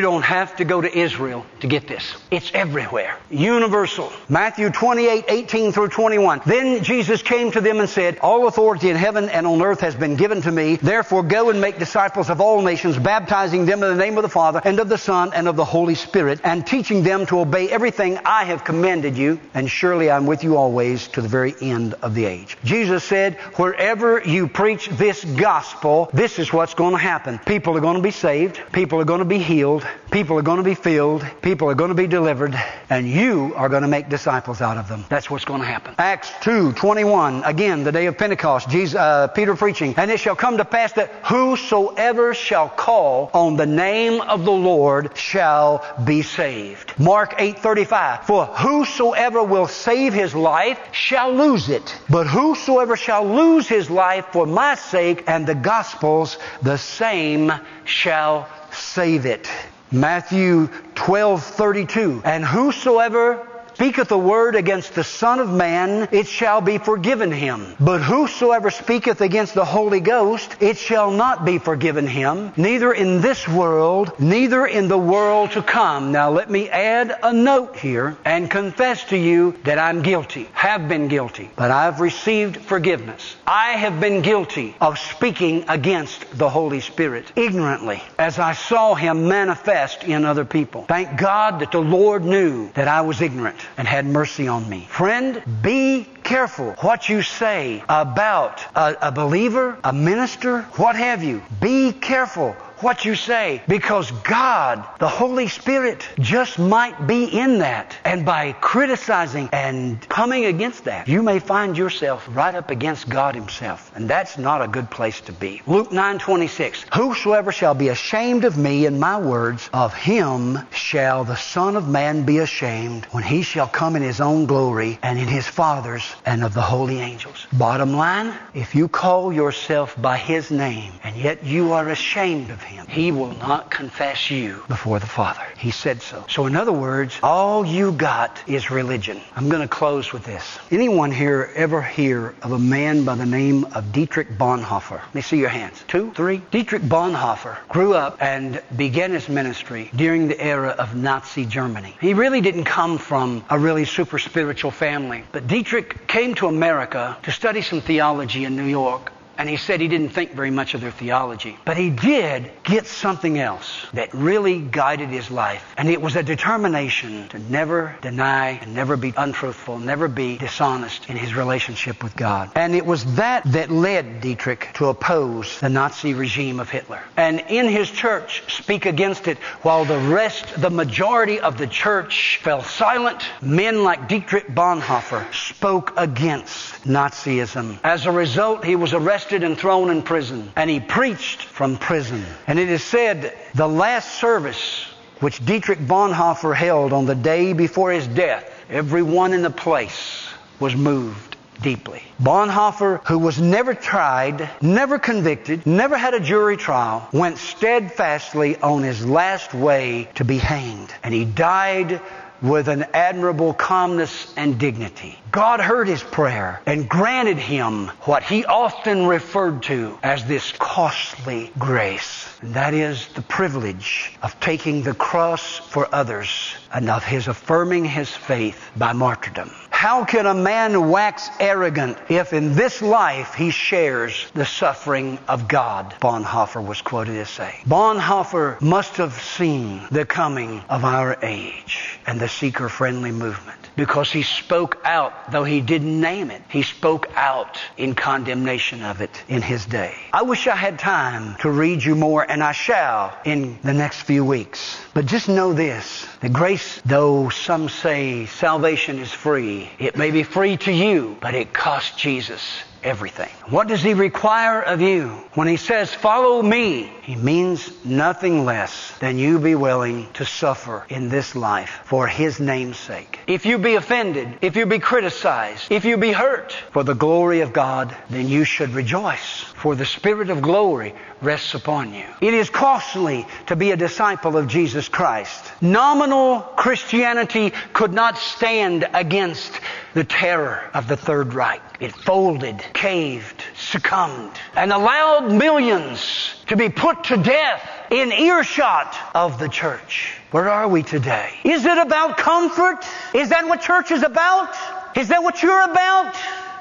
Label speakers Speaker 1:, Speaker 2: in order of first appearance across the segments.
Speaker 1: don't have to go to Israel to get this. It's everywhere. Universal. Matthew 28, 18 through 21. Then Jesus came to them and said, All authority in heaven and on earth has been given to me. Therefore go and make disciples of all nations, baptizing them in the name of the Father and of the Son and of the Holy Spirit, and teaching them to obey everything I have commanded you. And surely I'm with you always to the very end of the age. Jesus said, wherever you preach this gospel, this is what's going to happen. People are going to be saved. People are going to be healed. People are going to be filled. People are going to be delivered. And you are going to make disciples out of them. That's what's going to happen. Acts 2, 21. Again, the day of Pentecost. Jesus, uh, Peter preaching. And it shall come to pass that whosoever shall call on the name of the Lord shall be saved. Mark 8:35. For whosoever will save his life shall lose it. But whosoever shall lose his life for my sake and the gospel's, the same shall save it. Matthew 12:32. And whosoever speaketh a word against the Son of Man, it shall be forgiven him. But whosoever speaketh against the Holy Ghost, it shall not be forgiven him, neither in this world, neither in the world to come. Now let me add a note here and confess to you that I'm guilty, have been guilty, but I've received forgiveness. I have been guilty of speaking against the Holy Spirit ignorantly as I saw Him manifest in other people. Thank God that the Lord knew that I was ignorant and had mercy on me. Friend, be careful what you say about a, a believer, a minister, what have you. Be careful what you say because God, the Holy Spirit, just might be in that. And by criticizing and coming against that, you may find yourself right up against God Himself. And that's not a good place to be. Luke 9 26. Whosoever shall be ashamed of me and my words, of him shall the Son of Man be ashamed when he shall come in his own glory and in his Father's and of the holy angels. Bottom line, if you call yourself by his name and yet you are ashamed of him, him. He will not confess you before the Father. He said so. So in other words, all you got is religion. I'm going to close with this. Anyone here ever hear of a man by the name of Dietrich Bonhoeffer? Let me see your hands. Two, three. Dietrich Bonhoeffer grew up and began his ministry during the era of Nazi Germany. He really didn't come from a really super spiritual family, but Dietrich came to America to study some theology in New York and he said he didn't think very much of their theology. But he did get something else that really guided his life. And it was a determination to never deny and never be untruthful, never be dishonest in his relationship with God. And it was that that led Dietrich to oppose the Nazi regime of Hitler. And in his church, speak against it while the rest, the majority of the church fell silent. Men like Dietrich Bonhoeffer spoke against Nazism. As a result, he was arrested and thrown in prison. And he preached from prison. And it is said the last service which Dietrich Bonhoeffer held on the day before his death, everyone in the place was moved deeply. Bonhoeffer, who was never tried, never convicted, never had a jury trial, went steadfastly on his last way to be hanged. And he died with an admirable calmness and dignity. God heard his prayer and granted him what he often referred to as this costly grace. And that is the privilege of taking the cross for others and of his affirming his faith by martyrdom. How can a man wax arrogant if in this life he shares the suffering of God? Bonhoeffer was quoted as saying. Bonhoeffer must have seen the coming of our age and the seeker friendly movement because he spoke out, though he didn't name it. He spoke out in condemnation of it in his day. I wish I had time to read you more, and I shall in the next few weeks. But just know this that grace, though some say salvation is free, it may be free to you, but it cost Jesus everything. What does he require of you? When he says, follow me, he means nothing less than you be willing to suffer in this life for his name's sake. If you be offended, if you be criticized, if you be hurt for the glory of God, then you should rejoice, for the Spirit of glory rests upon you. It is costly to be a disciple of Jesus Christ. Nominal Christianity could not stand against the terror of the Third Reich. It folded, caved, succumbed, and allowed millions to be put to death in earshot of the church. Where are we today? Is it about comfort? Is that what church is about? Is that what you're about?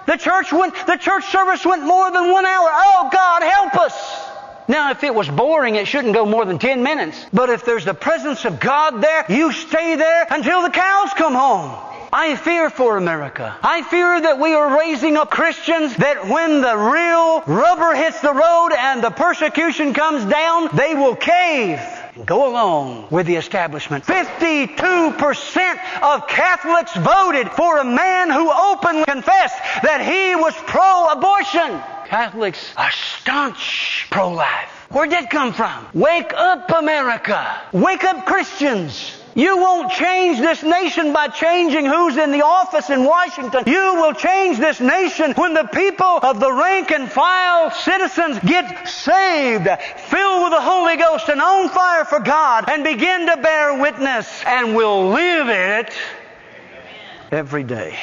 Speaker 1: The church went, the church service went more than one hour. Oh God, help us! Now, if it was boring, it shouldn't go more than 10 minutes. But if there's the presence of God there, you stay there until the cows come home. I fear for America. I fear that we are raising up Christians that when the real rubber hits the road and the persecution comes down, they will cave and go along with the establishment. 52% of Catholics voted for a man who openly confessed that he was pro-abortion. Catholics are staunch pro-life. Where'd that come from? Wake up, America. Wake up, Christians. You won't change this nation by changing who's in the office in Washington. You will change this nation when the people of the rank and file citizens get saved, filled with the Holy Ghost and on fire for God and begin to bear witness and will live it every day.